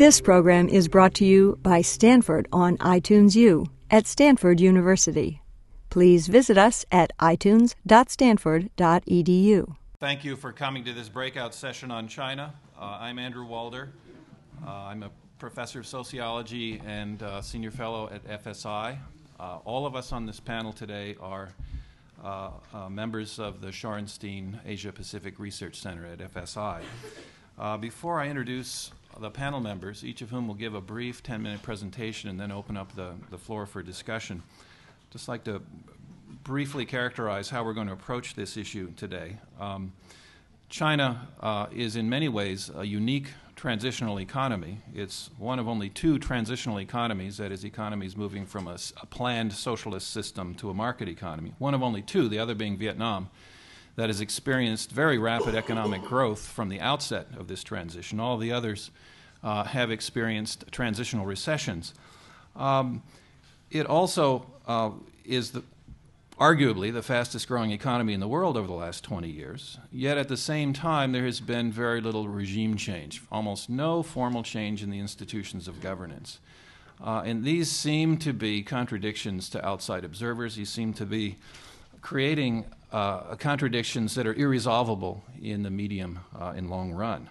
This program is brought to you by Stanford on iTunes U at Stanford University. Please visit us at itunes.stanford.edu. Thank you for coming to this breakout session on China. Uh, I'm Andrew Walder. Uh, I'm a professor of sociology and uh, senior fellow at FSI. Uh, all of us on this panel today are uh, uh, members of the Shorenstein Asia Pacific Research Center at FSI. before I introduce the panel members, each of whom will give a brief 10 minute presentation and then open up the, the floor for discussion. Just like to briefly characterize how we're going to approach this issue today. Um, China uh, is in many ways a unique transitional economy. It's one of only two transitional economies, that is, economies moving from a, a, planned socialist system to a market economy. One of only two, the other being Vietnam, that has experienced very rapid economic growth from the outset of this transition. All the others uh, have experienced transitional recessions. Um, it also uh, is the, arguably the fastest growing economy in the world over the last 20 years. Yet at the same time, there has been very little regime change, almost no formal change in the institutions of governance. Uh, and these seem to be contradictions to outside observers. These seem to be creating uh, contradictions that are irresolvable in the medium uh, and long run.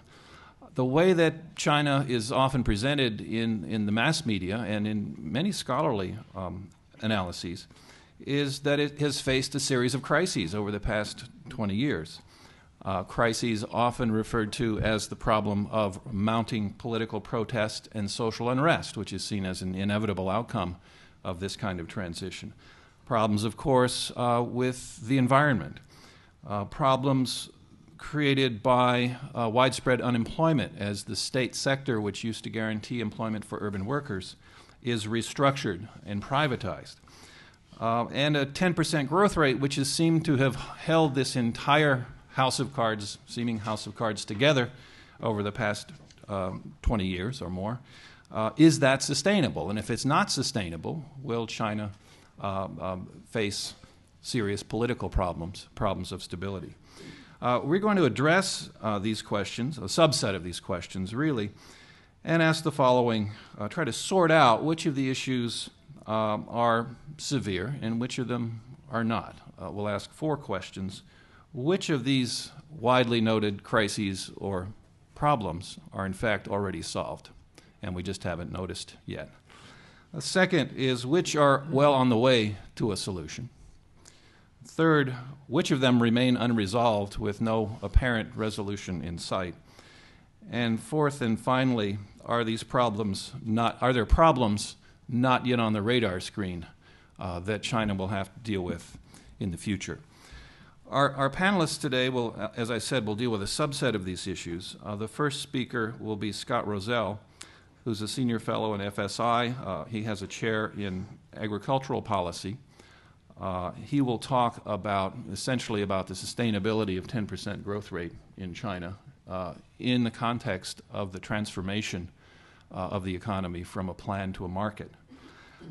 The way that China is often presented in, in the mass media and in many scholarly um, analyses is that it has faced a series of crises over the past 20 years. Uh, crises often referred to as the problem of mounting political protest and social unrest, which is seen as an inevitable outcome of this kind of transition problems, of course, uh, with the environment, uh, problems created by uh, widespread unemployment as the state sector, which used to guarantee employment for urban workers, is restructured and privatized. Uh, and a 10% growth rate, which has seemed to have held this entire house of cards, seeming house of cards together over the past um, 20 years or more. Uh, is that sustainable? And if it's not sustainable, will China um, um, face serious political problems, problems of stability. Uh, we're going to address uh, these questions, a subset of these questions, really, and ask the following uh, try to sort out which of the issues um, are severe and which of them are not. Uh, we'll ask four questions. Which of these widely noted crises or problems are in fact already solved, and we just haven't noticed yet? The second is which are well on the way to a solution. Third, which of them remain unresolved with no apparent resolution in sight. And fourth and finally, are these problems not are there problems not yet on the radar screen uh, that China will have to deal with in the future? Our, our, panelists today will, as I said, will deal with a subset of these issues. Uh, the first speaker will be Scott Rozelle, who's a senior fellow in FSI. Uh, he has a chair in agricultural policy. Uh, he will talk about essentially about the sustainability of 10% growth rate in China uh, in the context of the transformation uh, of the economy from a plan to a market.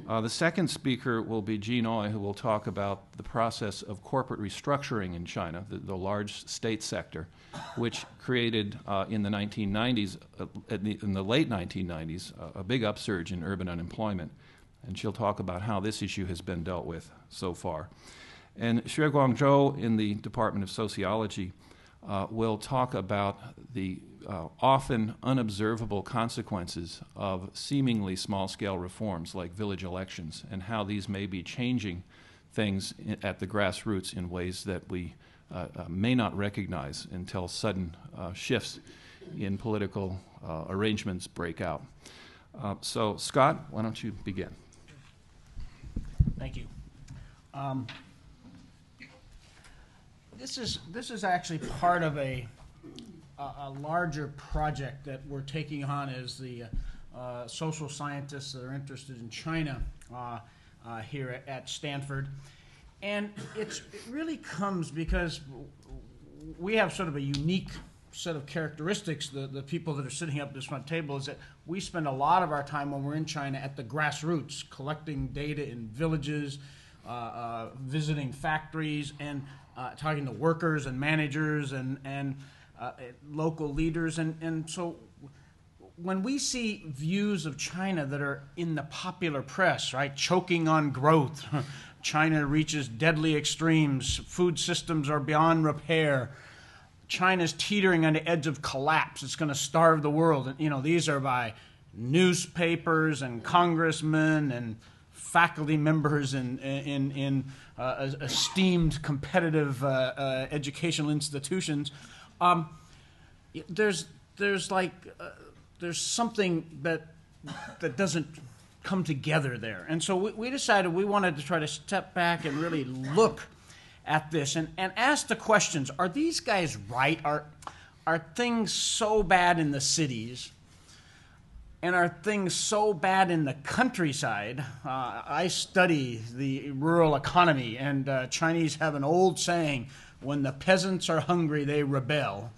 Uh, the second speaker will be Jean Oi, who will talk about the process of corporate restructuring in China, the, the large state sector, which created uh, in the 1990s, uh, the, in the late 1990s, a big upsurge in urban unemployment. And she'll talk about how this issue has been dealt with so far. And Xueguang Zhou in the Department of Sociology uh, will talk about the uh, often unobservable consequences of seemingly small scale reforms like village elections and how these may be changing things at the grassroots in ways that we uh, uh, may not recognize until sudden uh, shifts in political uh, arrangements break out. So, Scott, why don't you begin? Thank you. Um, this is this is actually part of a a, larger project that we're taking on as the uh, social scientists that are interested in China uh, uh, here at, Stanford. And it really comes because we have sort of a unique set of characteristics, the, the people that are sitting up this front table, is that we spend a lot of our time when we're in China at the grassroots, collecting data in villages, visiting factories, and uh, talking to workers and managers and, and uh, local leaders, and, and so when we see views of China that are in the popular press, right, choking on growth, China reaches deadly extremes, food systems are beyond repair, China's teetering on the edge of collapse, it's going to starve the world. And, you know, these are by newspapers and congressmen and faculty members in, in, in uh, esteemed competitive uh, uh, educational institutions. Um, there's, there's like, uh, there's something that, that doesn't come together there. And so we, we decided we wanted to try to step back and really look at this and, and ask the questions are these guys right? Are, are things so bad in the cities? And are things so bad in the countryside? Uh, I study the rural economy, and uh, Chinese have an old saying when the peasants are hungry, they rebel.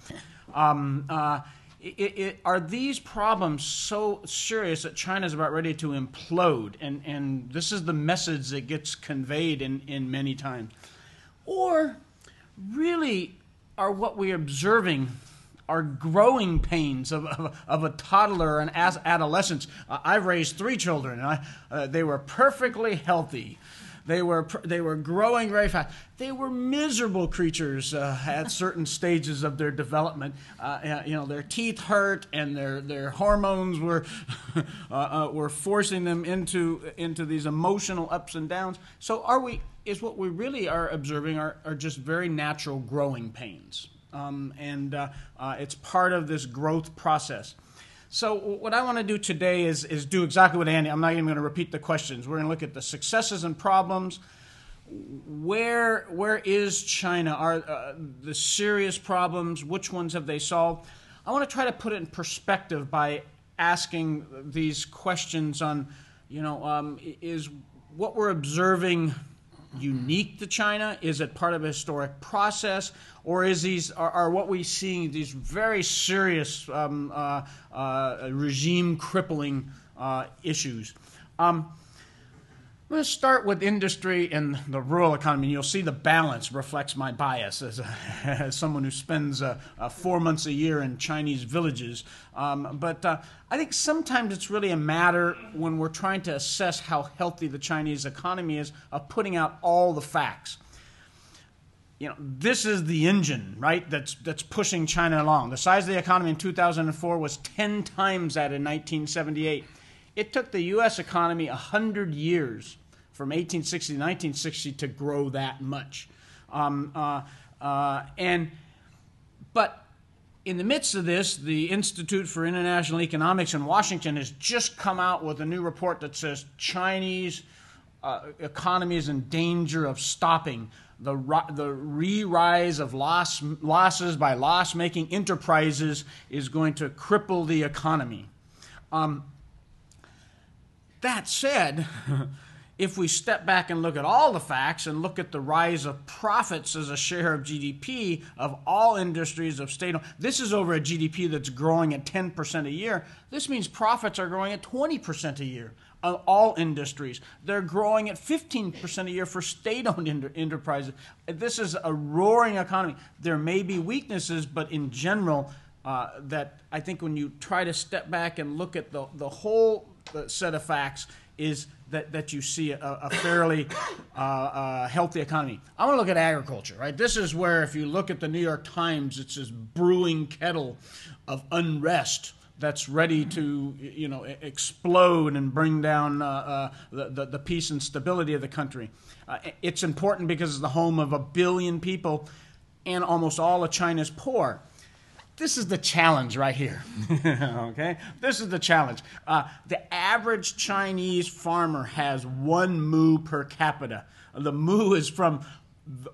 Um, uh, it, it, are these problems so serious that China's about ready to implode? And, and this is the message that gets conveyed in, in many times. Or really are what we're observing are growing pains of, of, of a toddler and adolescence. Uh, I've raised three children, and I, uh, they were perfectly healthy. They were, they were growing very fast. They were miserable creatures uh, at certain stages of their development. Uh, you know, their teeth hurt and their, their hormones were, uh, uh, were forcing them into, into these emotional ups and downs. So, are we, is what we really are observing are, are just very natural growing pains. Um, and uh, uh, it's part of this growth process. So what I want to do today is, is do exactly what Andy, I'm not even going to repeat the questions. We're going to look at the successes and problems. Where, where is China? Are uh, the serious problems? Which ones have they solved? I want to try to put it in perspective by asking these questions on, you know, um, is what we're observing unique to China? Is it part of a historic process? Or is these, are, are what we seeing these very serious um, uh, uh, regime crippling uh, issues? Um, I'm going to start with industry and the rural economy. You'll see the balance reflects my bias as, a, as someone who spends uh, uh, four months a year in Chinese villages. Um, but uh, I think sometimes it's really a matter when we're trying to assess how healthy the Chinese economy is of putting out all the facts. You know, this is the engine, right, that's, that's pushing China along. The size of the economy in 2004 was 10 times that in 1978. It took the U.S. economy 100 years from 1860 to 1960 to grow that much. Um, uh, uh, and but in the midst of this, the Institute for International Economics in Washington has just come out with a new report that says Chinese uh, economy is in danger of stopping. The, the re-rise of loss, losses by loss-making enterprises is going to cripple the economy. Um, that said, if we step back and look at all the facts and look at the rise of profits as a share of GDP of all industries of state this is over a GDP that's growing at 10% a year. This means profits are growing at 20% a year of all industries. They're growing at 15% a year for state owned enterprises. This is a roaring economy. There may be weaknesses, but in general, uh, that I think when you try to step back and look at the, the whole set of facts, is that, that you see a, a fairly uh, uh, healthy economy. I want to look at agriculture, right? This is where, if you look at the New York Times, it's this brewing kettle of unrest that's ready to, you know, explode and bring down uh, uh the, the, the, peace and stability of the country. Uh, it's important because it's the home of a billion people, and almost all of China's poor this is the challenge right here. okay? This is the challenge. Uh, the average Chinese farmer has one mu per capita. The mu is from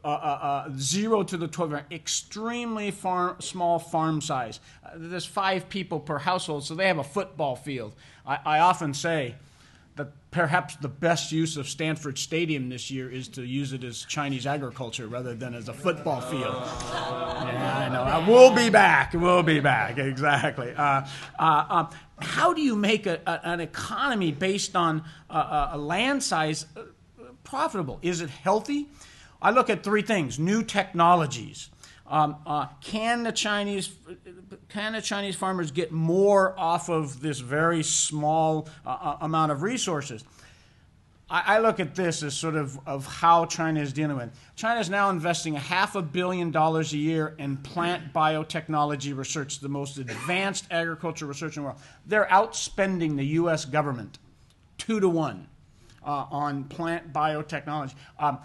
uh, uh, uh, zero to the 12, extremely farm, small farm size. Uh, there's five people per household, so they have a football field. I, I often say, that perhaps the best use of Stanford Stadium this year is to use it as Chinese agriculture rather than as a football field. Yeah, I know. We'll be back. We'll be back. Exactly. Uh, uh, um, how do you make a, a, an economy based on a, a land size uh, profitable? Is it healthy? I look at three things new technologies. Um, uh, can the Chinese can the Chinese farmers get more off of this very small uh, uh amount of resources? I, I, look at this as sort of, of how China is dealing with. China is now investing a half a billion dollars a year in plant biotechnology research, the most advanced agriculture research in the world. They're outspending the U.S. government two to one uh, on plant biotechnology. Um,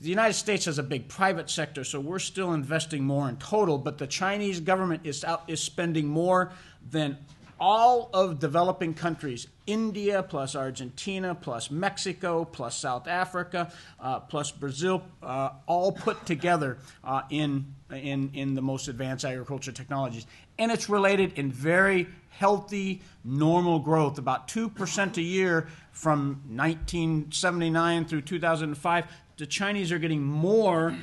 the United States has a big private sector, so we're still investing more in total, but the Chinese government is, out, is spending more than all of developing countries India plus Argentina plus Mexico plus South Africa uh, plus Brazil, uh, all put together uh, in, in, in the most advanced agriculture technologies. And it's related in very healthy, normal growth, about 2% a year from 1979 through 2005 the Chinese are getting more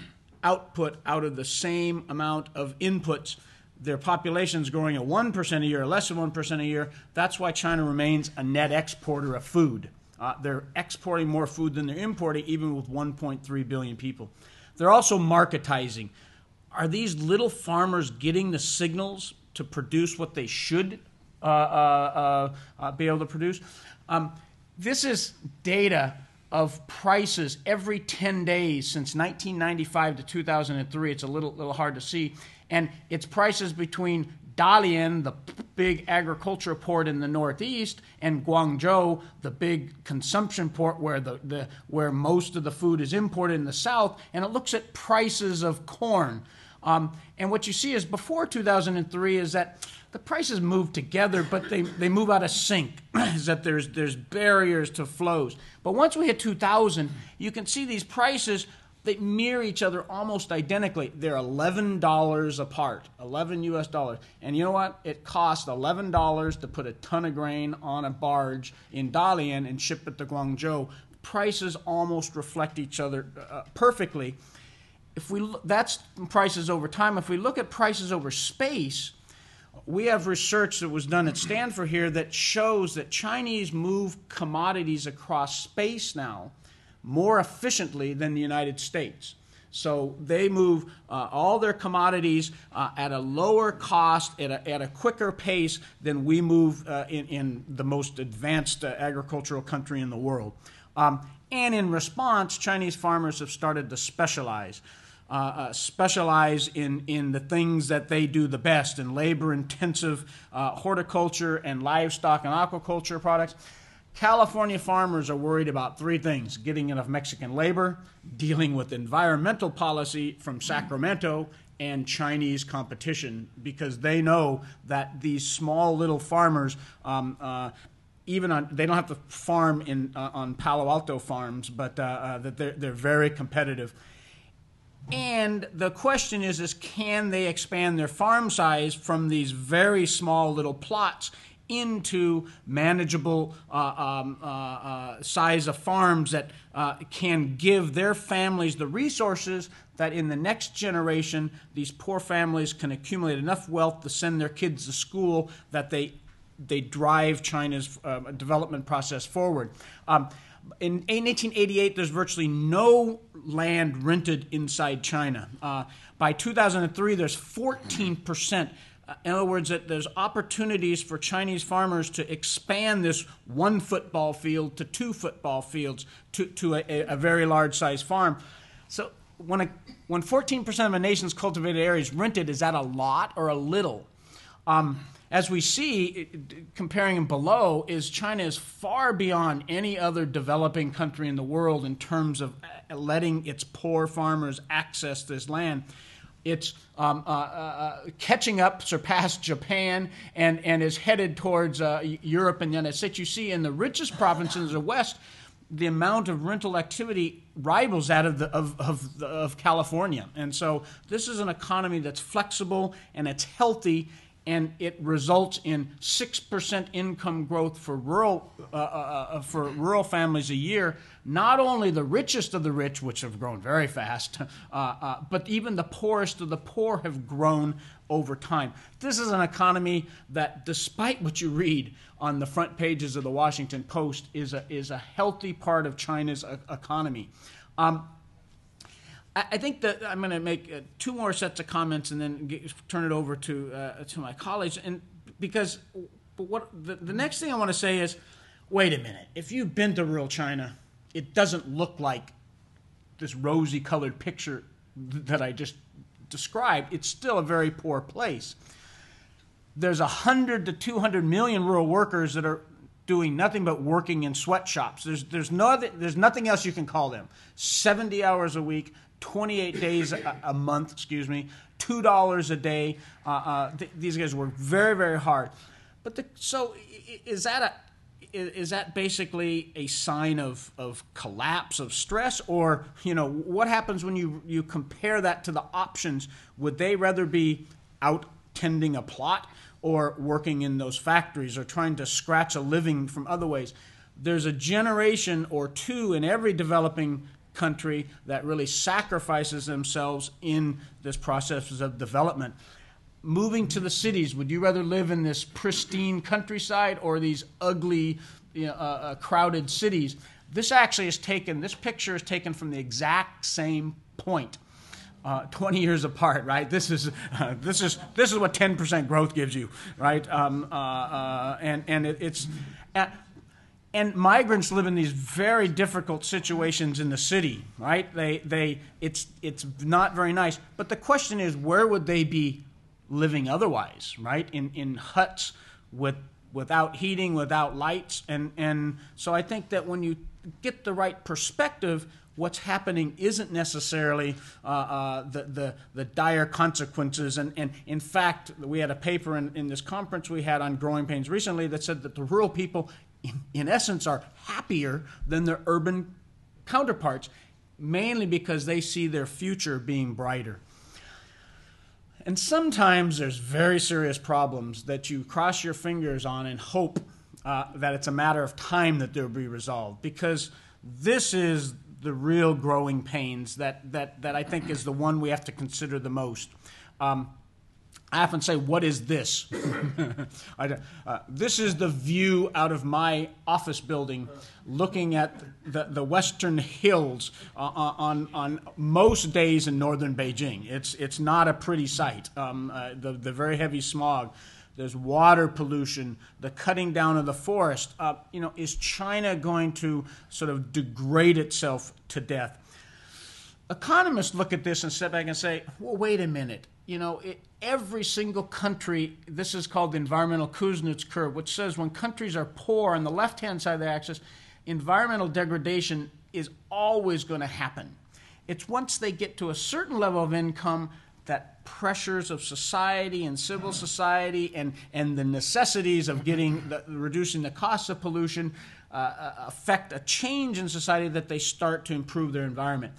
output out of the same amount of inputs. Their population is growing at 1% a year, or less than 1% a year. That's why China remains a net exporter of food. Uh, they're exporting more food than they're importing, even with 1.3 billion people. They're also marketizing. Are these little farmers getting the signals to produce what they should uh, uh, uh, uh be able to produce? Um, this is data of prices every 10 days since 1995 to 2003. It's a little, little hard to see. And it's prices between Dalian, the big agriculture port in the northeast, and Guangzhou, the big consumption port where, the, the, where most of the food is imported in the south. And it looks at prices of corn. Um, and what you see is before 2003 is that the prices move together, but they, they move out of sync. is that there's there's barriers to flows. But once we hit 2000, you can see these prices they mirror each other almost identically. They're eleven dollars apart, eleven U.S. dollars. And you know what? It costs eleven dollars to put a ton of grain on a barge in Dalian and ship it to Guangzhou. Prices almost reflect each other uh, perfectly. If we that's prices over time. If we look at prices over space, we have research that was done at Stanford here that shows that Chinese move commodities across space now more efficiently than the United States. So they move uh, all their commodities uh, at a lower cost, at a, at a quicker pace than we move uh, in, in the most advanced uh, agricultural country in the world. Um, and in response, Chinese farmers have started to specialize uh, uh, specialize in, in the things that they do the best in labor intensive uh, horticulture and livestock and aquaculture products. California farmers are worried about three things getting enough Mexican labor, dealing with environmental policy from Sacramento, and Chinese competition because they know that these small little farmers, um, uh, even on, they don't have to farm in, uh, on Palo Alto farms, but uh, uh that they're, they're very competitive. And the question is, is can they expand their farm size from these very small little plots into manageable uh, um, uh, uh, size of farms that uh, can give their families the resources that in the next generation these poor families can accumulate enough wealth to send their kids to school that they they drive China's uh, development process forward. Um, in 1888, there's virtually no land rented inside China. Uh, by 2003, there's 14 percent. Uh, in other words, that there's opportunities for Chinese farmers to expand this one football field to two football fields to, to a, a very large size farm. So when, a, when 14% of a nation's cultivated area is rented, is that a lot or a little? Um, as we see, comparing them below, is China is far beyond any other developing country in the world in terms of uh, letting its poor farmers access this land. It's um, uh, uh, uh, catching up, surpassed Japan, and, and is headed towards uh, Europe and the United States. You see, in the richest provinces of the West, the amount of rental activity rivals that of, the, of, of, of California. And so this is an economy that's flexible and it's healthy and it results in 6% income growth for rural, uh, uh, uh, for rural families a year. Not only the richest of the rich, which have grown very fast, uh, uh, but even the poorest of the poor have grown over time. This is an economy that, despite what you read on the front pages of the Washington Post, is a, is a healthy part of China's uh, economy. Um, I, think that I'm going to make uh, two more sets of comments and then get, turn it over to uh, to my colleagues. And because what the, the next thing I want to say is, wait a minute. If you've been to rural China, it doesn't look like this rosy colored picture that I just described. It's still a very poor place. There's a 100 to 200 million rural workers that are doing nothing but working in sweatshops. There's, there's, no, there's nothing else you can call them. 70 hours a week, 28 days a, a month, excuse me, $2 a day. Uh, uh, th- these guys work very, very hard. But the, so is that a is that basically a sign of, of collapse of stress or you know what happens when you you compare that to the options would they rather be out tending a plot or working in those factories or trying to scratch a living from other ways there's a generation or two in every developing country that really sacrifices themselves in this process of development moving to the cities, would you rather live in this pristine countryside or these ugly, you know, uh, uh, crowded cities? This actually is taken, this picture is taken from the exact same point. Uh, 20 years apart, right? This is uh, this is this is what 10% growth gives you, right? Um, uh, uh, and and it, it's and migrants live in these very difficult situations in the city, right? They they it's it's not very nice. But the question is, where would they be living otherwise, right? In in huts with without heating, without lights, and and so I think that when you get the right perspective, what's happening isn't necessarily uh, uh, the, the, the dire consequences. And, and in fact, we had a paper in, in this conference we had on growing pains recently that said that the rural people, in, in essence, are happier than their urban counterparts, mainly because they see their future being brighter. And sometimes there's very serious problems that you cross your fingers on and hope uh, that it's a matter of time that they'll be resolved because this is the real growing pains that, that, that I think is the one we have to consider the most. Um, I often say, What is this? I, uh, this is the view out of my office building looking at the, the western hills uh, uh, on, on most days in northern Beijing. It's, it's not a pretty sight. Um, uh, the, the very heavy smog. There's water pollution, the cutting down of the forest. Uh, you know, is China going to sort of degrade itself to death? Economists look at this and step back and say, well, wait a minute you know, it, every single country, this is called the environmental Kuznets curve, which says when countries are poor on the left hand side of the axis, environmental degradation is always going to happen. It's once they get to a certain level of income that pressures of society and civil society and, and the necessities of getting the, reducing the costs of pollution uh, uh affect a change in society that they start to improve their environment.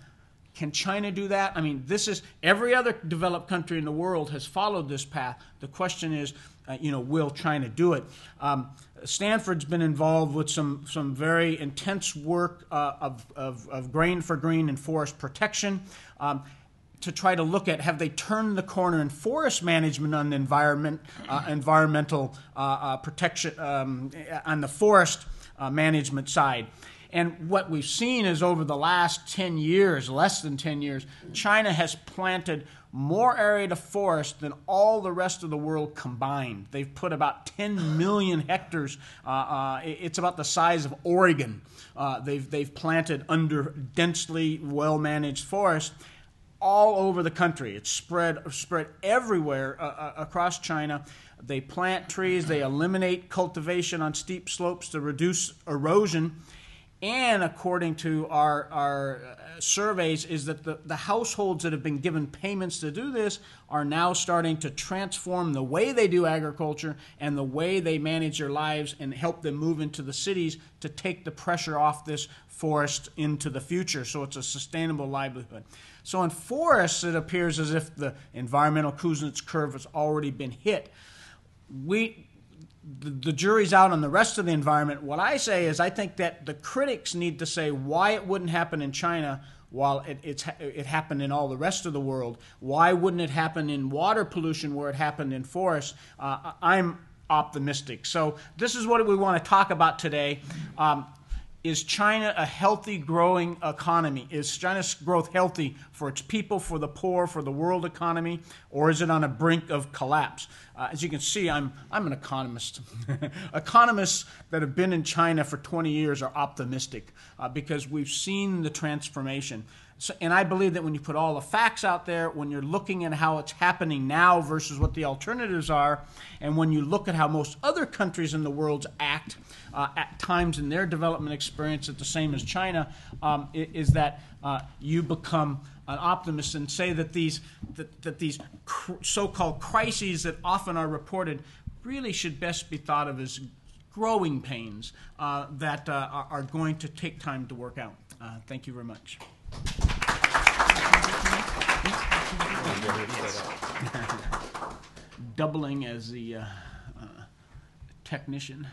Can China do that? I mean, this is every other developed country in the world has followed this path. The question is, uh, you know, will China do it? Um, Stanford's been involved with some, some very intense work uh, of, of, of, grain for green and forest protection um, to try to look at have they turned the corner in forest management on the environment, uh, environmental uh, uh, protection um, on the forest uh, management side. And what we've seen is over the last 10 years, less than 10 years, China has planted more area to forest than all the rest of the world combined. They've put about 10 million hectares. Uh, uh, it's about the size of Oregon. Uh, they've, they've planted under densely well managed forest all over the country. It's spread, spread everywhere uh, uh, across China. They plant trees, they eliminate cultivation on steep slopes to reduce erosion and according to our, our uh, surveys is that the, the households that have been given payments to do this are now starting to transform the way they do agriculture and the way they manage their lives and help them move into the cities to take the pressure off this forest into the future. So it's a sustainable livelihood. So in forests it appears as if the environmental kuznets curve has already been hit. We the, the jury's out on the rest of the environment. What I say is, I think that the critics need to say why it wouldn't happen in China while it, it's, it happened in all the rest of the world. Why wouldn't it happen in water pollution where it happened in forests? Uh, I'm optimistic. So, this is what we want to talk about today. Um, is China a healthy, growing economy? Is China's growth healthy for its people, for the poor, for the world economy, or is it on a brink of collapse? Uh, as you can see, I'm, I'm an economist. Economists that have been in China for 20 years are optimistic uh, because we've seen the transformation. So, and I believe that when you put all the facts out there, when you're looking at how it's happening now versus what the alternatives are, and when you look at how most other countries in the world act uh, at times in their development experience at the same as China, um, is that uh, you become an optimist and say that these that, that these cr- so-called crises that often are reported really should best be thought of as growing pains uh, that uh, are, going to take time to work out. Uh, thank you very much. Doubling as the uh, uh, technician.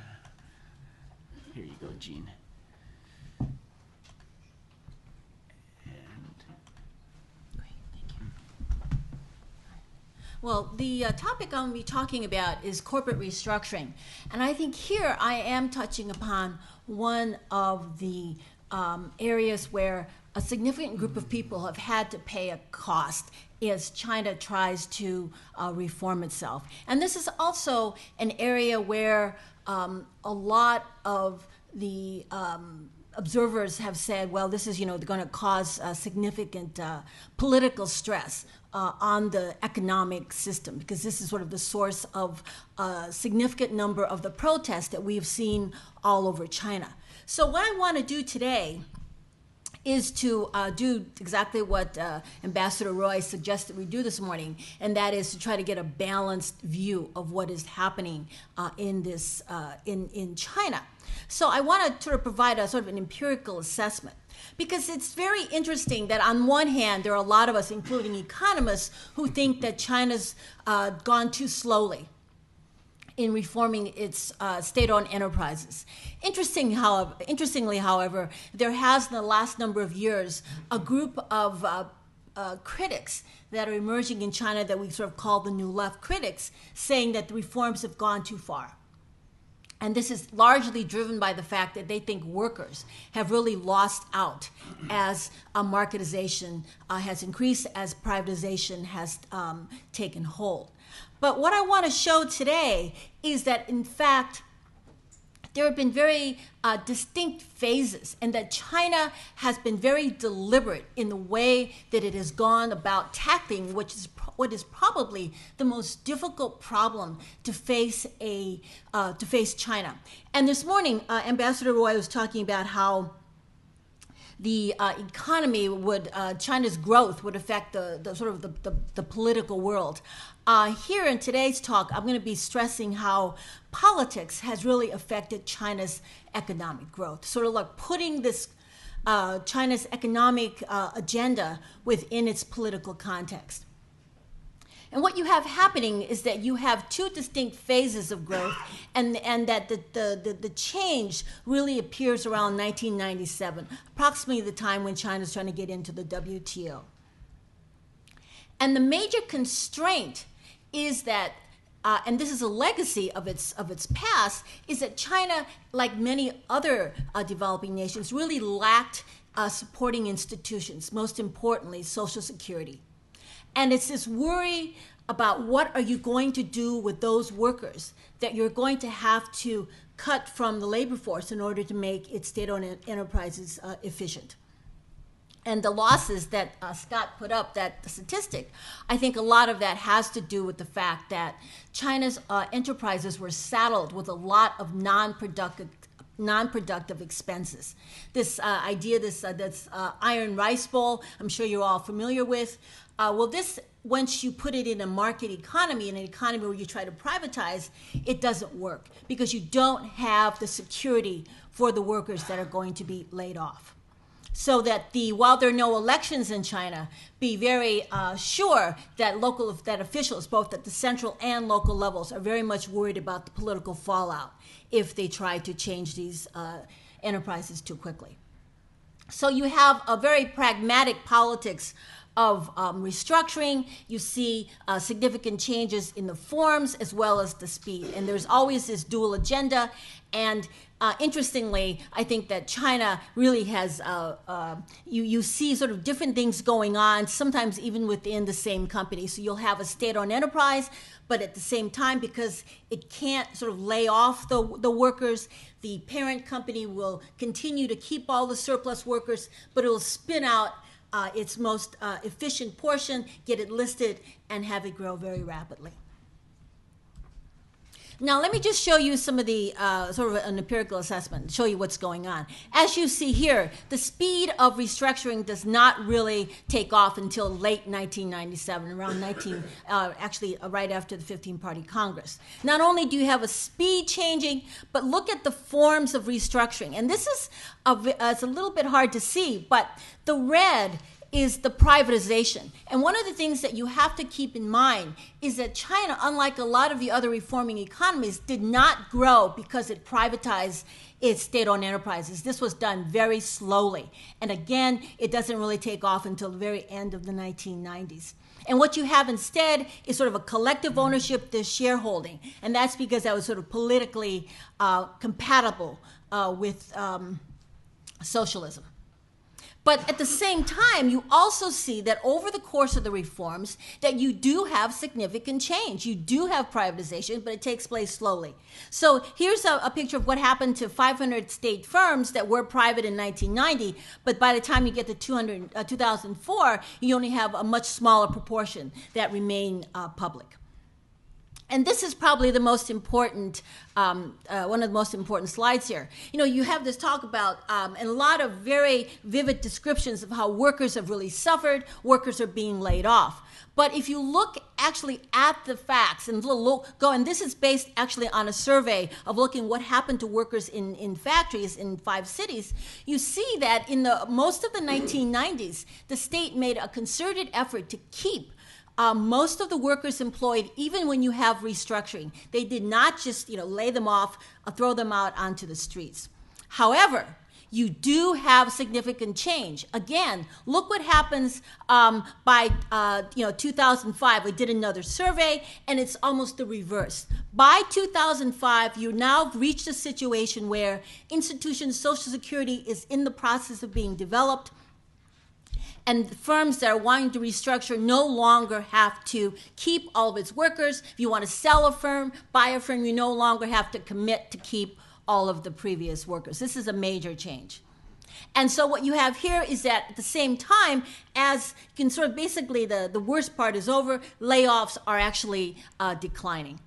Here you go, Jean. Well, the uh, topic I'm going to be talking about is corporate restructuring. And I think here I am touching upon one of the um, areas where a significant group of people have had to pay a cost as China tries to uh, reform itself. And this is also an area where um, a lot of the um, observers have said, well, this is, you know, going to cause uh, significant uh, political stress uh, on the economic system because this is sort of the source of a significant number of the protests that we have seen all over China. So, what I want to do today is to uh, do exactly what uh, Ambassador Roy suggested we do this morning, and that is to try to get a balanced view of what is happening uh, in this uh, in in China. So I want to sort of provide a sort of an empirical assessment because it's very interesting that on one hand there are a lot of us, including economists, who think that China's uh, gone too slowly in reforming its uh, state-owned enterprises. Interesting, however, interestingly, however, there has in the last number of years a group of uh, uh, critics that are emerging in China that we sort of call the new left critics, saying that the reforms have gone too far. And this is largely driven by the fact that they think workers have really lost out as a marketization uh, has increased, as privatization has um, taken hold. But what I want to show today is that, in fact, there have been very uh, distinct phases, and that China has been very deliberate in the way that it has gone about tackling, which is what is probably the most difficult problem to face a uh, to face China. And this morning, uh, Ambassador Roy was talking about how the uh, economy would uh, China's growth would affect the, the sort of the, the, the political world. Uh, here in today's talk, I'm going to be stressing how politics has really affected China's economic growth, sort of like putting this uh, China's economic uh, agenda within its political context. And what you have happening is that you have two distinct phases of growth, and, and that the, the, the, the change really appears around 1997, approximately the time when China is trying to get into the WTO. And the major constraint is that uh, and this is a legacy of its of its past, is that China, like many other uh, developing nations, really lacked uh, supporting institutions. Most importantly, Social Security. And it's this worry about what are you going to do with those workers that you're going to have to cut from the labor force in order to make its state-owned enterprises uh, efficient. And the losses that uh, Scott put up, that statistic, I think a lot of that has to do with the fact that China's uh, enterprises were saddled with a lot of non-productive non-productive expenses. This uh, idea, this uh, this uh, iron rice bowl, I'm sure you're all familiar with. Uh, well, this once you put it in a market economy, in an economy where you try to privatize, it doesn't work because you don't have the security for the workers that are going to be laid off. So that the while there are no elections in China, be very uh, sure that local that officials, both at the central and local levels, are very much worried about the political fallout if they try to change these uh, enterprises too quickly. So you have a very pragmatic politics of um, restructuring. You see uh, significant changes in the forms as well as the speed. And there's always this dual agenda. And uh, interestingly, I think that China really has, uh, uh, you, you see sort of different things going on, sometimes even within the same company. So you'll have a state owned enterprise, but at the same time, because it can't sort of lay off the, the workers, the parent company will continue to keep all the surplus workers, but it will spin out uh, its most uh, efficient portion, get it listed, and have it grow very rapidly. Now, let me just show you some of the uh, sort of an empirical assessment, show you what's going on. As you see here, the speed of restructuring does not really take off until late 1997, around 19, uh, actually uh, right after the 15 Party Congress. Not only do you have a speed changing, but look at the forms of restructuring. And this is a, uh, it's a little bit hard to see, but the red is the privatization. And one of the things that you have to keep in mind is that China, unlike a lot of the other reforming economies, did not grow because it privatized its state owned enterprises. This was done very slowly. And again, it doesn't really take off until the very end of the 1990s. And what you have instead is sort of a collective ownership, this shareholding. And that's because that was sort of politically uh, compatible uh, with um, socialism. But at the same time, you also see that over the course of the reforms, that you do have significant change. You do have privatization, but it takes place slowly. So here's a, a picture of what happened to 500 state firms that were private in 1990, but by the time you get to 200, uh, 2004, you only have a much smaller proportion that remain uh, public and this is probably the most important um, uh, one of the most important slides here. You know you have this talk about um, and a lot of very vivid descriptions of how workers have really suffered workers are being laid off. But if you look actually at the facts and look, go, and this is based actually on a survey of looking what happened to workers in, in factories in five cities, you see that in the most of the 1990s, the state made a concerted effort to keep um, most of the workers employed, even when you have restructuring, they did not just you know lay them off, throw them out onto the streets. However, you do have significant change. Again, look what happens um, by uh, you know 2005. We did another survey, and it's almost the reverse. By 2005, you now reached a situation where institutions, Social Security is in the process of being developed and firms that are wanting to restructure no longer have to keep all of its workers. If you want to sell a firm, buy a firm, you no longer have to commit to keep all of the previous workers. This is a major change. And so what you have here is that at the same time as you can sort of basically the, the worst part is over, layoffs are actually uh, declining.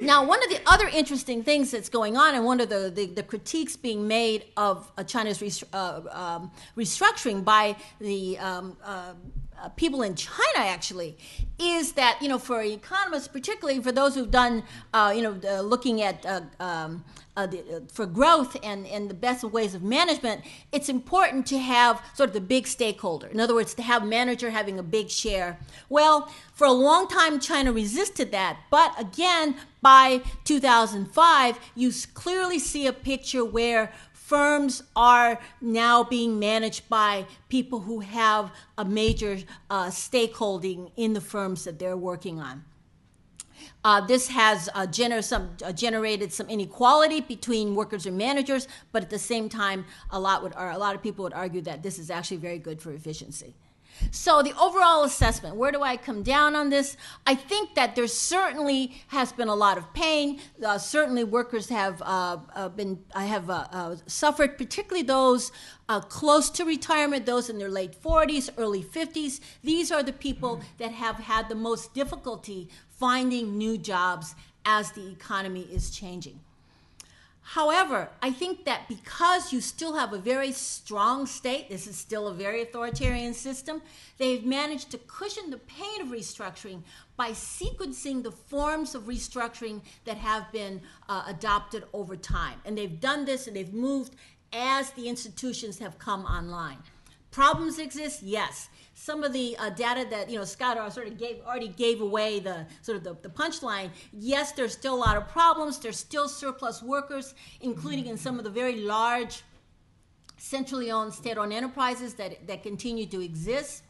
Now, one of the other interesting things that's going on, and one of the, the, the critiques being made of uh, China's restru- uh, um, restructuring by the um, uh, uh, people in China actually is that you know for economists, particularly for those who've done uh, you know uh, looking at uh, um, uh, the, uh, for growth and, and the best ways of management, it's important to have sort of the big stakeholder. In other words, to have manager having a big share. Well, for a long time, China resisted that, but again, by 2005, you clearly see a picture where firms are now being managed by people who have a major uh, stakeholding in the firms that they're working on. Uh, this has uh, gener- some, uh, generated some inequality between workers and managers, but at the same time, a lot would, a lot of people would argue that this is actually very good for efficiency. So, the overall assessment where do I come down on this? I think that there certainly has been a lot of pain. Uh, certainly, workers have uh, uh, been have uh, uh, suffered, particularly those uh, close to retirement, those in their late 40s, early 50s. These are the people that have had the most difficulty finding new jobs as the economy is changing. However, I think that because you still have a very strong state, this is still a very authoritarian system, they've managed to cushion the pain of restructuring by sequencing the forms of restructuring that have been uh, adopted over time. And they've done this and they've moved as the institutions have come online. Problems exist, yes some of the uh, data that you know Scott sort of gave already gave away the sort of the, the punchline. Yes, there's still a lot of problems. There's still surplus workers, including in some of the very large, centrally owned state-owned enterprises that that continue to exist.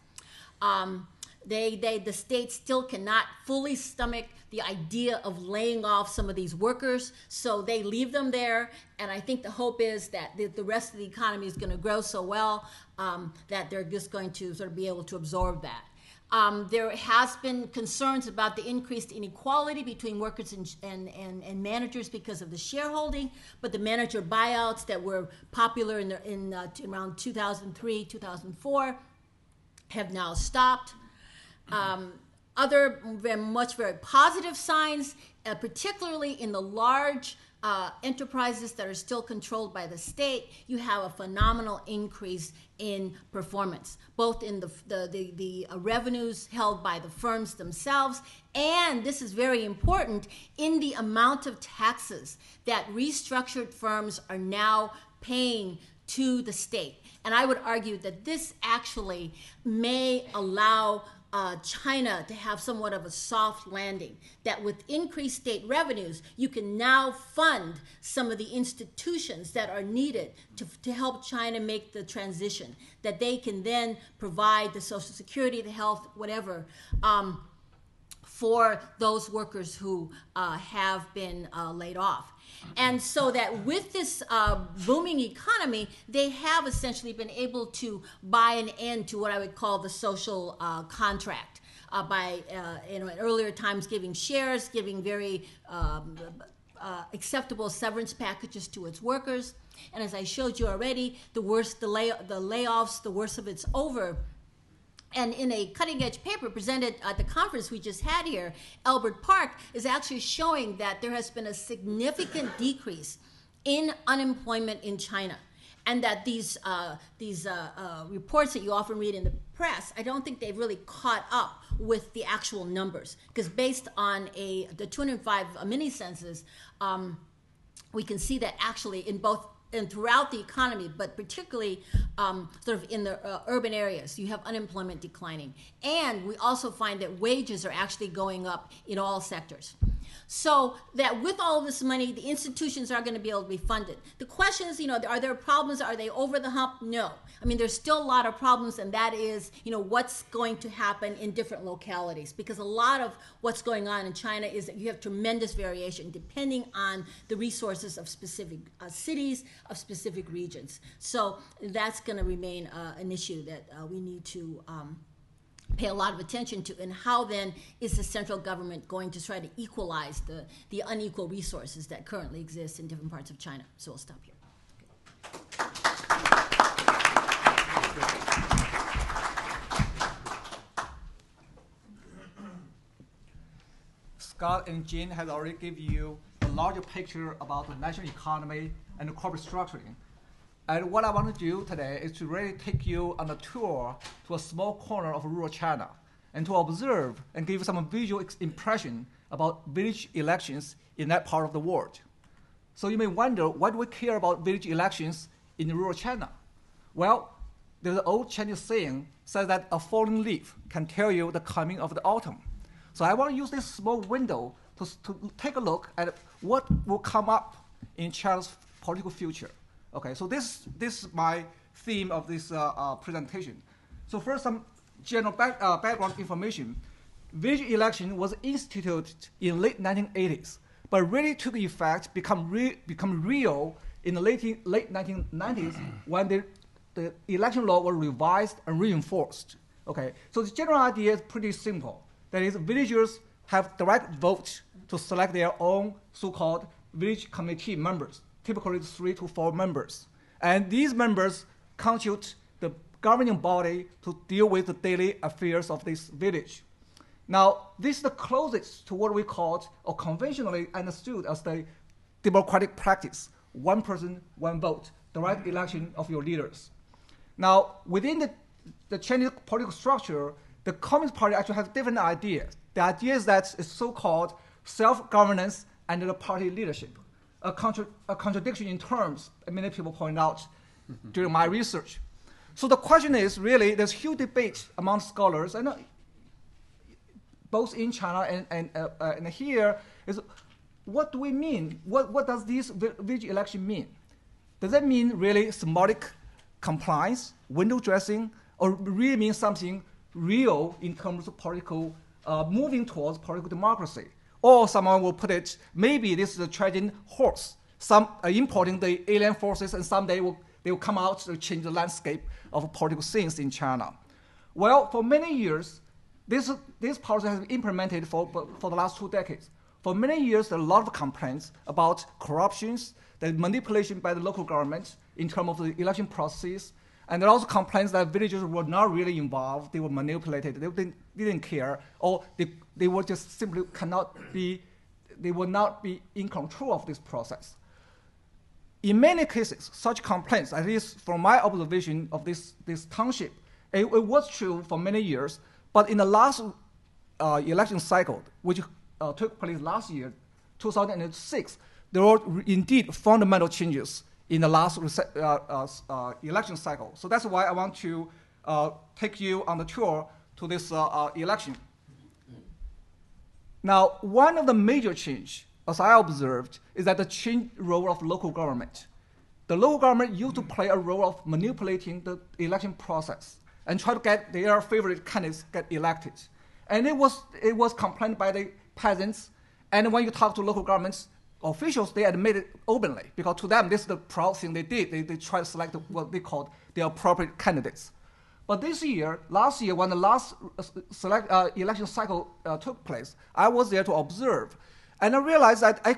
Um, they, they, the state still cannot fully stomach the idea of laying off some of these workers, so they leave them there. And I think the hope is that the, the rest of the economy is going to grow so well um, that they're just going to sort of be able to absorb that. Um, there has been concerns about the increased inequality between workers and, and, and, and, managers because of the shareholding, but the manager buyouts that were popular in, the, in uh, around 2003, 2004 have now stopped. Um, other very much very positive signs, uh, particularly in the large uh, enterprises that are still controlled by the state, you have a phenomenal increase in performance, both in the, the, the, the uh, revenues held by the firms themselves, and this is very important, in the amount of taxes that restructured firms are now paying to the state. And I would argue that this actually may allow uh, China to have somewhat of a soft landing. That with increased state revenues, you can now fund some of the institutions that are needed to, to help China make the transition. That they can then provide the Social Security, the health, whatever. Um, for those workers who uh, have been uh, laid off. And so that with this uh, booming economy, they have essentially been able to buy an end to what I would call the social uh, contract. Uh, by uh, you know, at earlier times, giving shares, giving very um, uh, acceptable severance packages to its workers, and as I showed you already, the worse the lay the layoffs, the worse of it's over and in a cutting edge paper presented at the conference we just had here, Albert Park is actually showing that there has been a significant decrease in unemployment in China. And that these, uh, these uh, uh, reports that you often read in the press, I don't think they've really caught up with the actual numbers. Because based on a, the 205 mini census, um, we can see that actually in both and throughout the economy, but particularly um, sort of in the uh, urban areas, you have unemployment declining. And we also find that wages are actually going up in all sectors. So that with all this money, the institutions are going to be able to be funded. The question is, you know, are there problems? Are they over the hump? No. I mean, there's still a lot of problems, and that is, you know, what's going to happen in different localities. Because a lot of what's going on in China is that you have tremendous variation depending on the resources of specific uh, cities, of specific regions. So that's going to remain uh, an issue that uh, we need to. Um, pay a lot of attention to and how then is the central government going to try to equalize the, the unequal resources that currently exist in different parts of China. So we'll stop here. Scott and Jean has already given you a larger picture about the national economy and the corporate structuring. And what I want to do today is to really take you on a tour to a small corner of rural China and to observe and give you some visual impression about village elections in that part of the world. So you may wonder, why do we care about village elections in rural China? Well, there's an old Chinese saying says that a falling leaf can tell you the coming of the autumn. So I want to use this small window to, to take a look at what will come up in China's political future. Okay, so this, this is my theme of this uh, uh, presentation. So first, some general back, uh, background information. Village election was instituted in late 1980s, but really took effect, become, re- become real in the late, late 1990s when the, the election law was revised and reinforced. Okay, so the general idea is pretty simple. That is, villagers have direct vote to select their own so-called village committee members typically three to four members. And these members constitute the governing body to deal with the daily affairs of this village. Now, this is the closest to what we call, or conventionally understood as the democratic practice one person, one vote, direct election of your leaders. Now, within the, the Chinese political structure, the Communist Party actually has different ideas. The idea is that it's so called self governance under the party leadership a, contra- a contradiction in terms, many people point out during my research. So the question is really, there's huge debate among scholars, and uh, both in China and, and, uh, uh, and here, is what do we mean? What, what does this election mean? Does that mean really symbolic compliance, window dressing, or really mean something real in terms of political uh, moving towards political democracy. Or someone will put it, maybe this is a Trojan horse, some uh, importing the alien forces, and someday will, they will come out to change the landscape of political scenes in China. Well, for many years, this, this policy has been implemented for, for the last two decades. For many years, there are a lot of complaints about corruptions, the manipulation by the local government in terms of the election process, and there are also complaints that villagers were not really involved, they were manipulated, they didn't, care, or they, they were just simply cannot be, they will not be in control of this process. In many cases, such complaints, at least from my observation of this, this township, it, it was true for many years, but in the last uh, election cycle, which uh, took place last year, 2006, there were indeed fundamental changes in the last uh, uh, uh, election cycle. So that's why I want to uh, take you on the tour to this uh, election. Now, one of the major change, as I observed, is that the change role of local government. The local government used to play a role of manipulating the election process and try to get their favorite candidates get elected. And it was, it was complained by the peasants. And when you talk to local governments officials, they admit it openly because to them, this is the proud thing they did. They, they try to select what they called the appropriate candidates. But this year, last year, when the last uh, select, uh, election cycle uh, took place, I was there to observe. And I realized that I,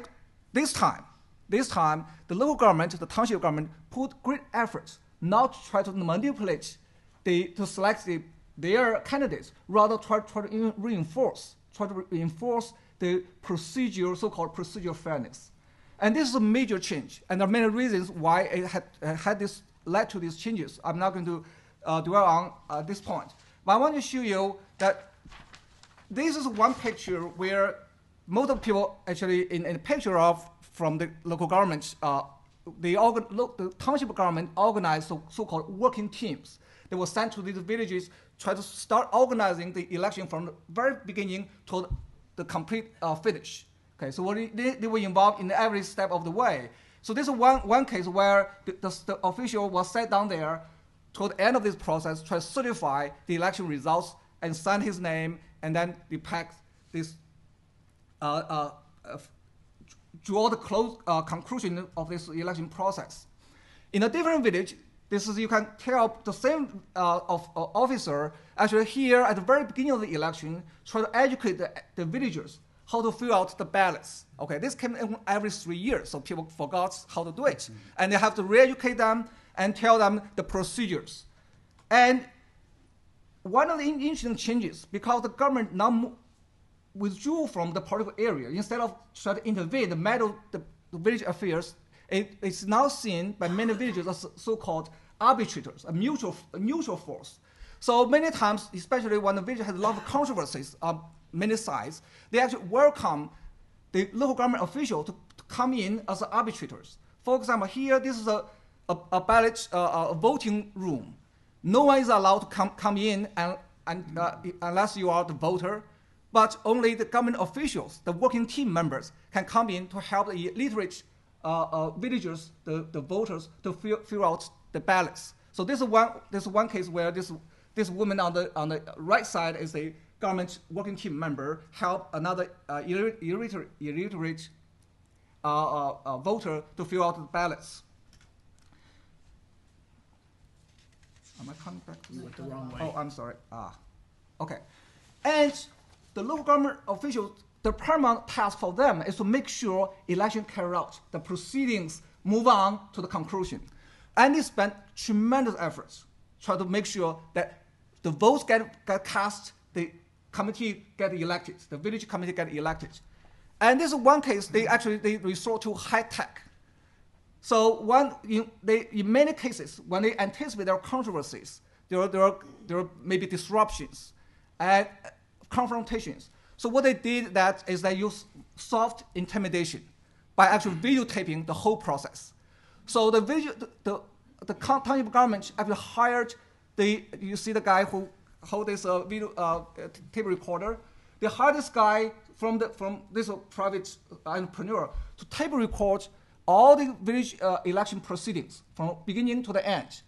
this time, this time, the local government, the township government, put great efforts not to try to manipulate the, to select the, their candidates, rather try, try to reinforce, try to reinforce the procedure, so-called procedural fairness. And this is a major change, and there are many reasons why it had, had this led to these changes. I'm not going to uh, dwell on uh, this point. But I want to show you that this is one picture where most of people actually in, in a picture of from the local government, uh, the, organ, the township government organized so, so-called working teams. They were sent to these villages, try to start organizing the election from the very beginning to the complete uh, finish. Okay, so they, they were involved in every step of the way. So this is one, one case where the, the, the official was sat down there toward the end of this process, try to certify the election results and sign his name, and then depict this, uh, uh, uh, draw the close, uh, conclusion of this election process. In a different village, this is you can tell the same uh, of, uh, officer actually here at the very beginning of the election try to educate the, the villagers how to fill out the ballots. Okay, this came every three years, so people forgot how to do it, mm-hmm. and they have to re-educate them and tell them the procedures. And one of the interesting changes, because the government now withdrew from the political area, instead of trying to intervene in the matter the, village affairs, it, it's now seen by many villagers as so-called arbitrators, a mutual, a neutral force. So many times, especially when the village has a lot of controversies on many sides, they actually welcome the local government official to, to come in as arbitrators. For example, here, this is a, a, ballot, uh, a voting room. No one is allowed to come, come in and, and, uh, unless you are the voter, but only the government officials, the working team members, can come in to help the illiterate uh, uh, villagers, the, the voters, to fill, fill out the ballots. So this is one, this is one case where this, this woman on the, on the right side is a government working team member help another uh, illiterate, illiterate uh, voter to fill out the ballots. Am I coming back to you? the wrong way. Oh, I'm sorry. Ah, okay. And the local government officials the paramount task for them is to make sure election carry out, the proceedings move on to the conclusion. And they spent tremendous efforts trying to make sure that the votes get, get cast, the committee get elected, the village committee get elected. And this is one case, they actually they resort to high tech. So one, in, they, in many cases, when they anticipate there are controversies, there, there, are, there are maybe disruptions and confrontations. So what they did that is they used soft intimidation by actually videotaping the whole process. So the video, the, the, the government actually hired the, you see the guy who hold this uh, video uh, tape recorder. They hired this guy from the from this private entrepreneur to tape record all the village uh, election proceedings from beginning to the end.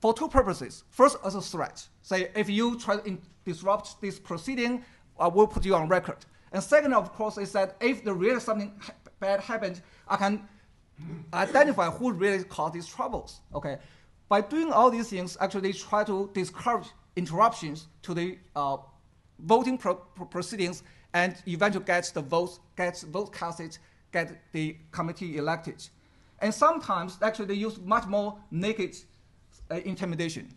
for two purposes. First, as a threat. Say, if you try to disrupt this proceeding, I will put you on record. And second, of course, is that if there really something bad happened, I can identify who really caused these troubles. Okay, by doing all these things, actually try to discourage interruptions to the uh, voting pro- pro- proceedings and eventually get the votes, get vote casted, get the committee elected. And sometimes actually they use much more naked uh, intimidation,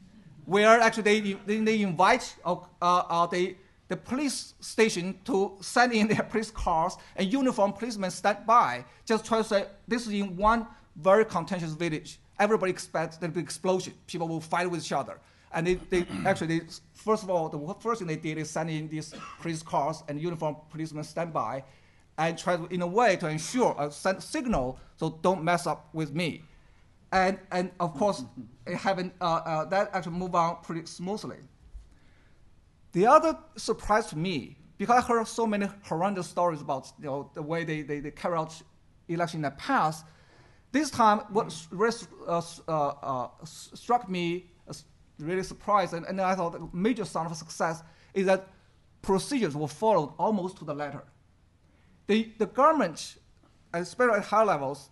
where actually they, they, they invite uh, uh, the, the police station to send in their police cars and uniformed policemen stand by, just try to say, this is in one very contentious village. Everybody expects there to be explosion. People will fight with each other. And they, they actually, they, first of all, the first thing they did is send in these police cars and uniformed policemen stand by and try to, in a way, to ensure a signal, so don't mess up with me. And, and of course, it happened, uh, uh, that actually moved on pretty smoothly. The other surprise to me, because I heard so many horrendous stories about you know, the way they, they, they carry out election in the past, this time what really uh, uh, uh, struck me as really surprised, and, and I thought the major sign of success is that procedures were followed almost to the letter. The, the government, especially at high levels,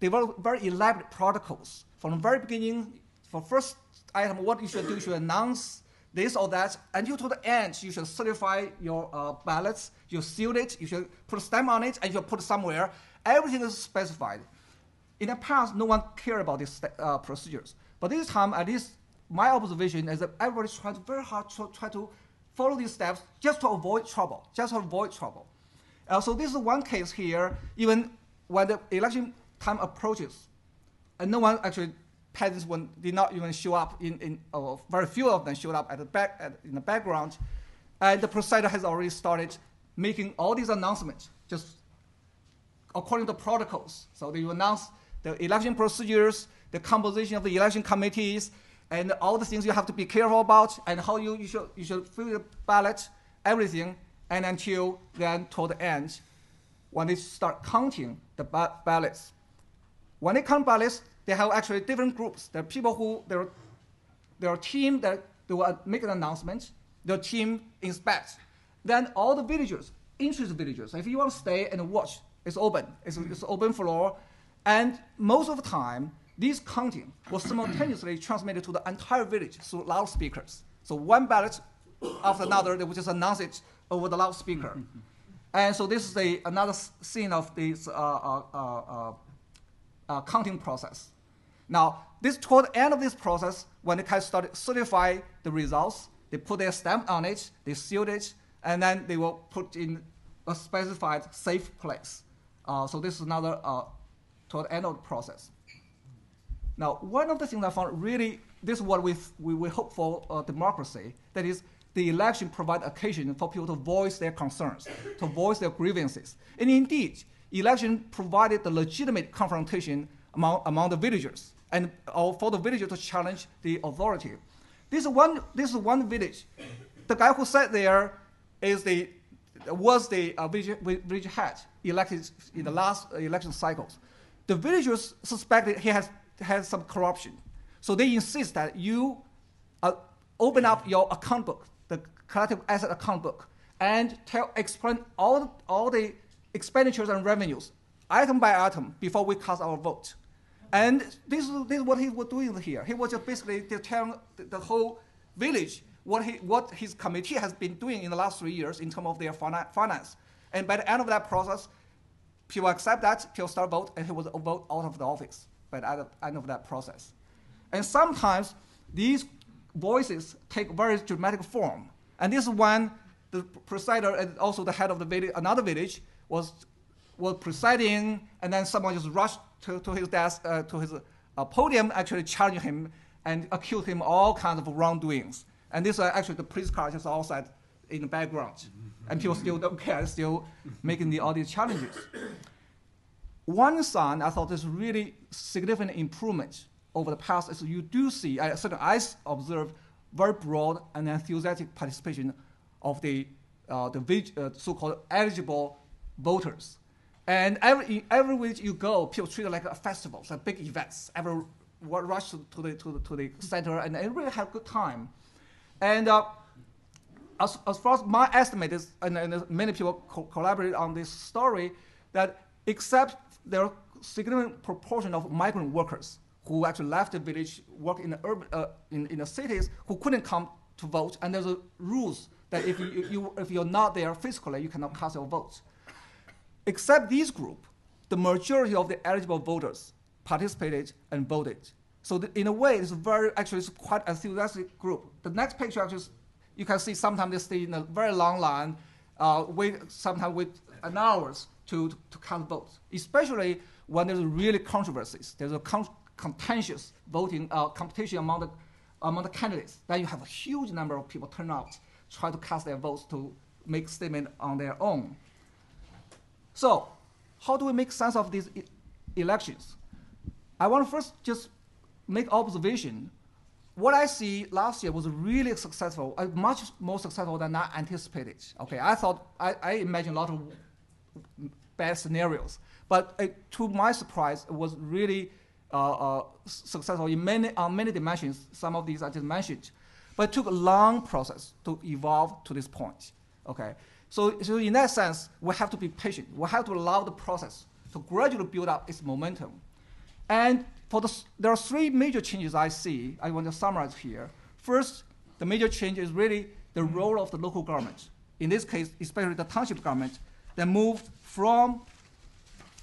developed very elaborate protocols. From the very beginning, for first item, what you should do, you should announce this or that, until to the end, you should certify your uh, ballots, you seal it, you should put a stamp on it, and you put it somewhere. Everything is specified. In the past, no one cared about these uh, procedures. But this time, at least my observation is that everybody trying very hard to try to follow these steps just to avoid trouble, just to avoid trouble. Uh, so this is one case here, even when the election time approaches, and no one actually, peasants did not even show up in, in uh, very few of them showed up at the back, at, in the background, and the presider has already started making all these announcements, just according to protocols. So they announce the election procedures, the composition of the election committees, and all the things you have to be careful about, and how you, you, should, you should fill the ballot, everything, and until then, toward the end, when they start counting the ba- ballots. When they count ballots, they have actually different groups. There are people who, there, are team that they will make an announcement, the team inspects. Then all the villagers, interested villagers, if you want to stay and watch, it's open. It's, it's open floor. And most of the time, this counting was simultaneously transmitted to the entire village through loudspeakers. So one ballot after another, they would just announce it over the loudspeaker. and so this is a, another scene of this uh, uh, uh, uh, counting process. Now, this toward the end of this process, when they can start certify the results, they put their stamp on it, they sealed it, and then they will put in a specified safe place. Uh, so this is another uh, toward the end of the process. Now, one of the things I found really, this is what we, we, we hope for uh, democracy, that is, the election provide occasion for people to voice their concerns, to voice their grievances. And indeed, election provided the legitimate confrontation among, among the villagers and for the villager to challenge the authority. This is one, this one village. The guy who sat there is the, was the uh, village, village head elected in the last election cycles. The villagers suspected he has had some corruption. So they insist that you uh, open up your account book, collective asset account book, and tell, explain all, all the expenditures and revenues, item by item, before we cast our vote. And this is, this is what he was doing here. He was just basically telling the, whole village what, he, what his committee has been doing in the last three years in terms of their finance. And by the end of that process, people accept that, people start vote, and he was vote out of the office by the end of that process. And sometimes these voices take very dramatic form. And this one, the presider and also the head of the village, another village, was, was presiding, and then someone just rushed to, to his desk, uh, to his uh, podium, actually challenging him and accused him all kinds of wrongdoings. And this uh, actually the police car just outside in the background. And people still don't care, still making the, all these challenges. One sign I thought is really significant improvement over the past is you do see, I, certainly I observed very broad and enthusiastic participation of the, uh, the uh, so-called eligible voters. And every, every week you go, people treat it like a festival, like big events. Every wa- rush to, the to the to the center and, and really have a good time. And uh, as, as far as my estimate is, and, and many people co- collaborate on this story, that except there are significant proportion of migrant workers who actually left the village, work in the urban, uh, in, in the cities, who couldn't come to vote, and there's a rules that if you, you if you're not there physically, you cannot cast your vote. Except this group, the majority of the eligible voters participated and voted. So the, in a way, it's very actually it's quite enthusiastic group. The next picture actually, you can see sometimes they stay in a very long line, uh, wait sometimes wait an hours to, to, to cast votes. Especially when there's really controversies, there's a con- contentious voting uh, competition among the among the candidates. Then you have a huge number of people turn out, try to cast their votes to make statement on their own. So, how do we make sense of these e- elections? I want to first just make observation. What I see last year was really successful, uh, much more successful than I anticipated. Okay, I thought I, I imagined a lot of bad scenarios, but uh, to my surprise, it was really Uh, uh, successful in many on many dimensions. Some of these I just mentioned, but it took a long process to evolve to this point. Okay, so so in that sense, we have to be patient. We have to allow the process to gradually build up its momentum. And for the, there are three major changes I see. I want to summarize here. First, the major change is really the role of the local government. In this case, especially the township government, that moved from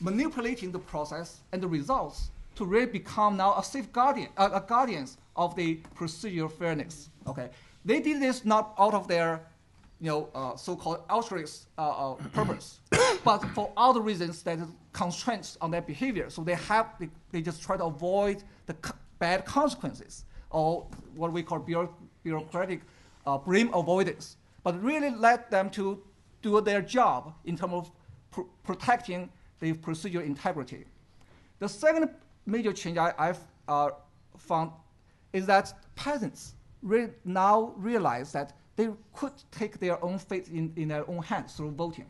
manipulating the process and the results to really become now a safe guardian, uh, a guardians of the procedural fairness. Okay, they did this not out of their, you know, uh, so-called altruist uh, uh, purpose, but for other reasons that constraints on their behavior. So they have they, they just try to avoid the co- bad consequences or what we call bureau- bureaucratic uh, blame avoidance, but really let them to do their job in terms of pr- protecting the procedural integrity. The second major change I, I've uh, found is that peasants re- now realize that they could take their own fate in, in their own hands through voting.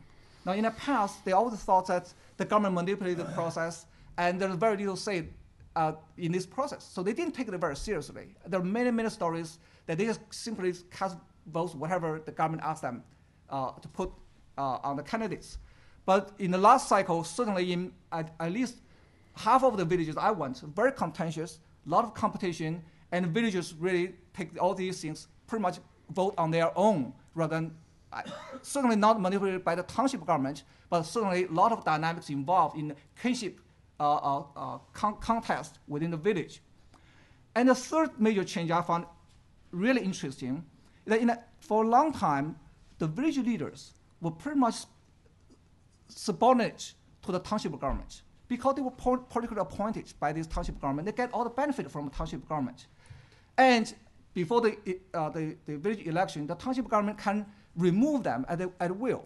Now, in the past, they always thought that the government manipulated the process, and there's very little say uh, in this process. So they didn't take it very seriously. There are many, many stories that they just simply cast votes whatever the government asked them uh, to put uh, on the candidates. But in the last cycle, certainly in at, at least half of the villages I went, very contentious, a lot of competition, and villagers really take all these things pretty much vote on their own rather than certainly not manipulated by the township government, but certainly a lot of dynamics involved in kinship uh, uh, uh, con- contest within the village. And the third major change I found really interesting is that in a, for a long time, the village leaders were pretty much subordinate to the township government because they were po- politically appointed by this township government. They get all the benefit from the township government. And before the, uh, the, the village election, the township government can remove them at, the, at will.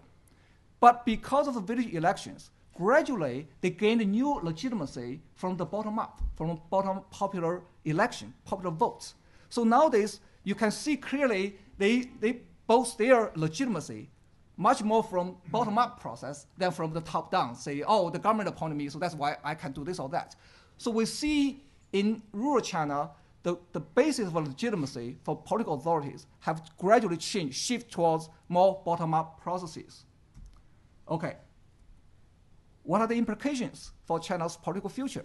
But because of the village elections, gradually they gained new legitimacy from the bottom up, from bottom popular election, popular votes. So nowadays, you can see clearly they, they boast their legitimacy much more from bottom up process than from the top down. Say, oh, the government appointed me, so that's why I can do this or that. So we see in rural China, the, the basis of legitimacy for political authorities have gradually changed, shift towards more bottom up processes. Okay. What are the implications for China's political future?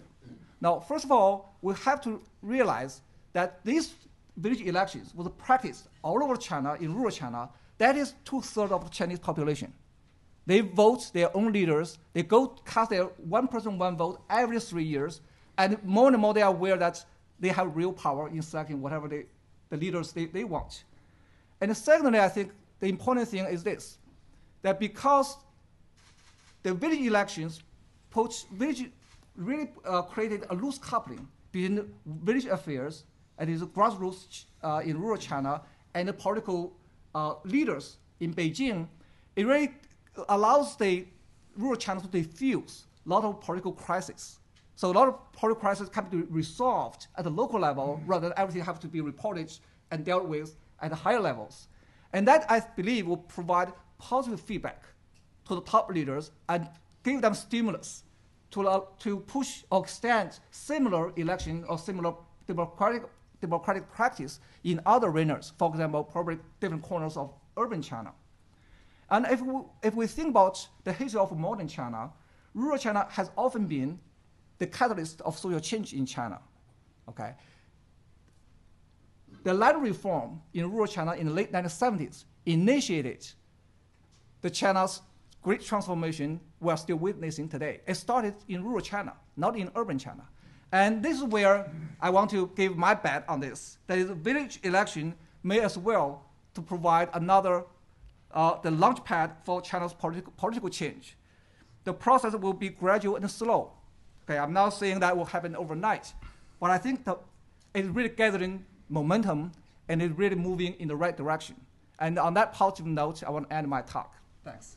Now, first of all, we have to realize that these village elections was practiced all over China, in rural China. That is two thirds of the Chinese population. They vote their own leaders. They go cast their one person, one vote every three years. And more and more they are aware that they have real power in selecting whatever they, the leaders they, they want. And secondly, I think the important thing is this that because the village elections put village really uh, created a loose coupling between village affairs and its grassroots uh, in rural China and the political uh, leaders in Beijing. It really allows the rural China to diffuse a lot of political crises. So a lot of political crises can be resolved at the local level rather than everything have to be reported and dealt with at the higher levels. And that, I believe, will provide positive feedback to the top leaders and give them stimulus to, allow, to push or extend similar election or similar democratic, democratic practice in other arenas, for example, probably different corners of urban China. And if we, if we think about the history of modern China, rural China has often been the catalyst of social change in China. Okay? The land reform in rural China in the late 1970s initiated the China's great transformation we're still witnessing today. It started in rural China, not in urban China. And this is where I want to give my bet on this. That is, village election may as well to provide another, uh, the launch pad for China's political, political change. The process will be gradual and slow. Okay, I'm not saying that will happen overnight, but I think that it's really gathering momentum and it's really moving in the right direction. And on that positive note, I want to end my talk. Thanks.